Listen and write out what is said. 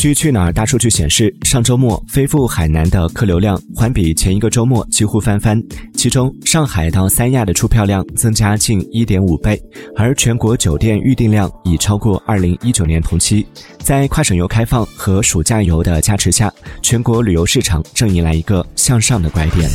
据去哪儿大数据显示上周末飞赴海南的客流量环比前一个周末几乎翻番其中上海到三亚的出票量增加近一点五倍而全国酒店预订量已超过二零一九年同期。在跨省游开放和暑假游的加持下全国旅游市场正迎来一个向上的拐点。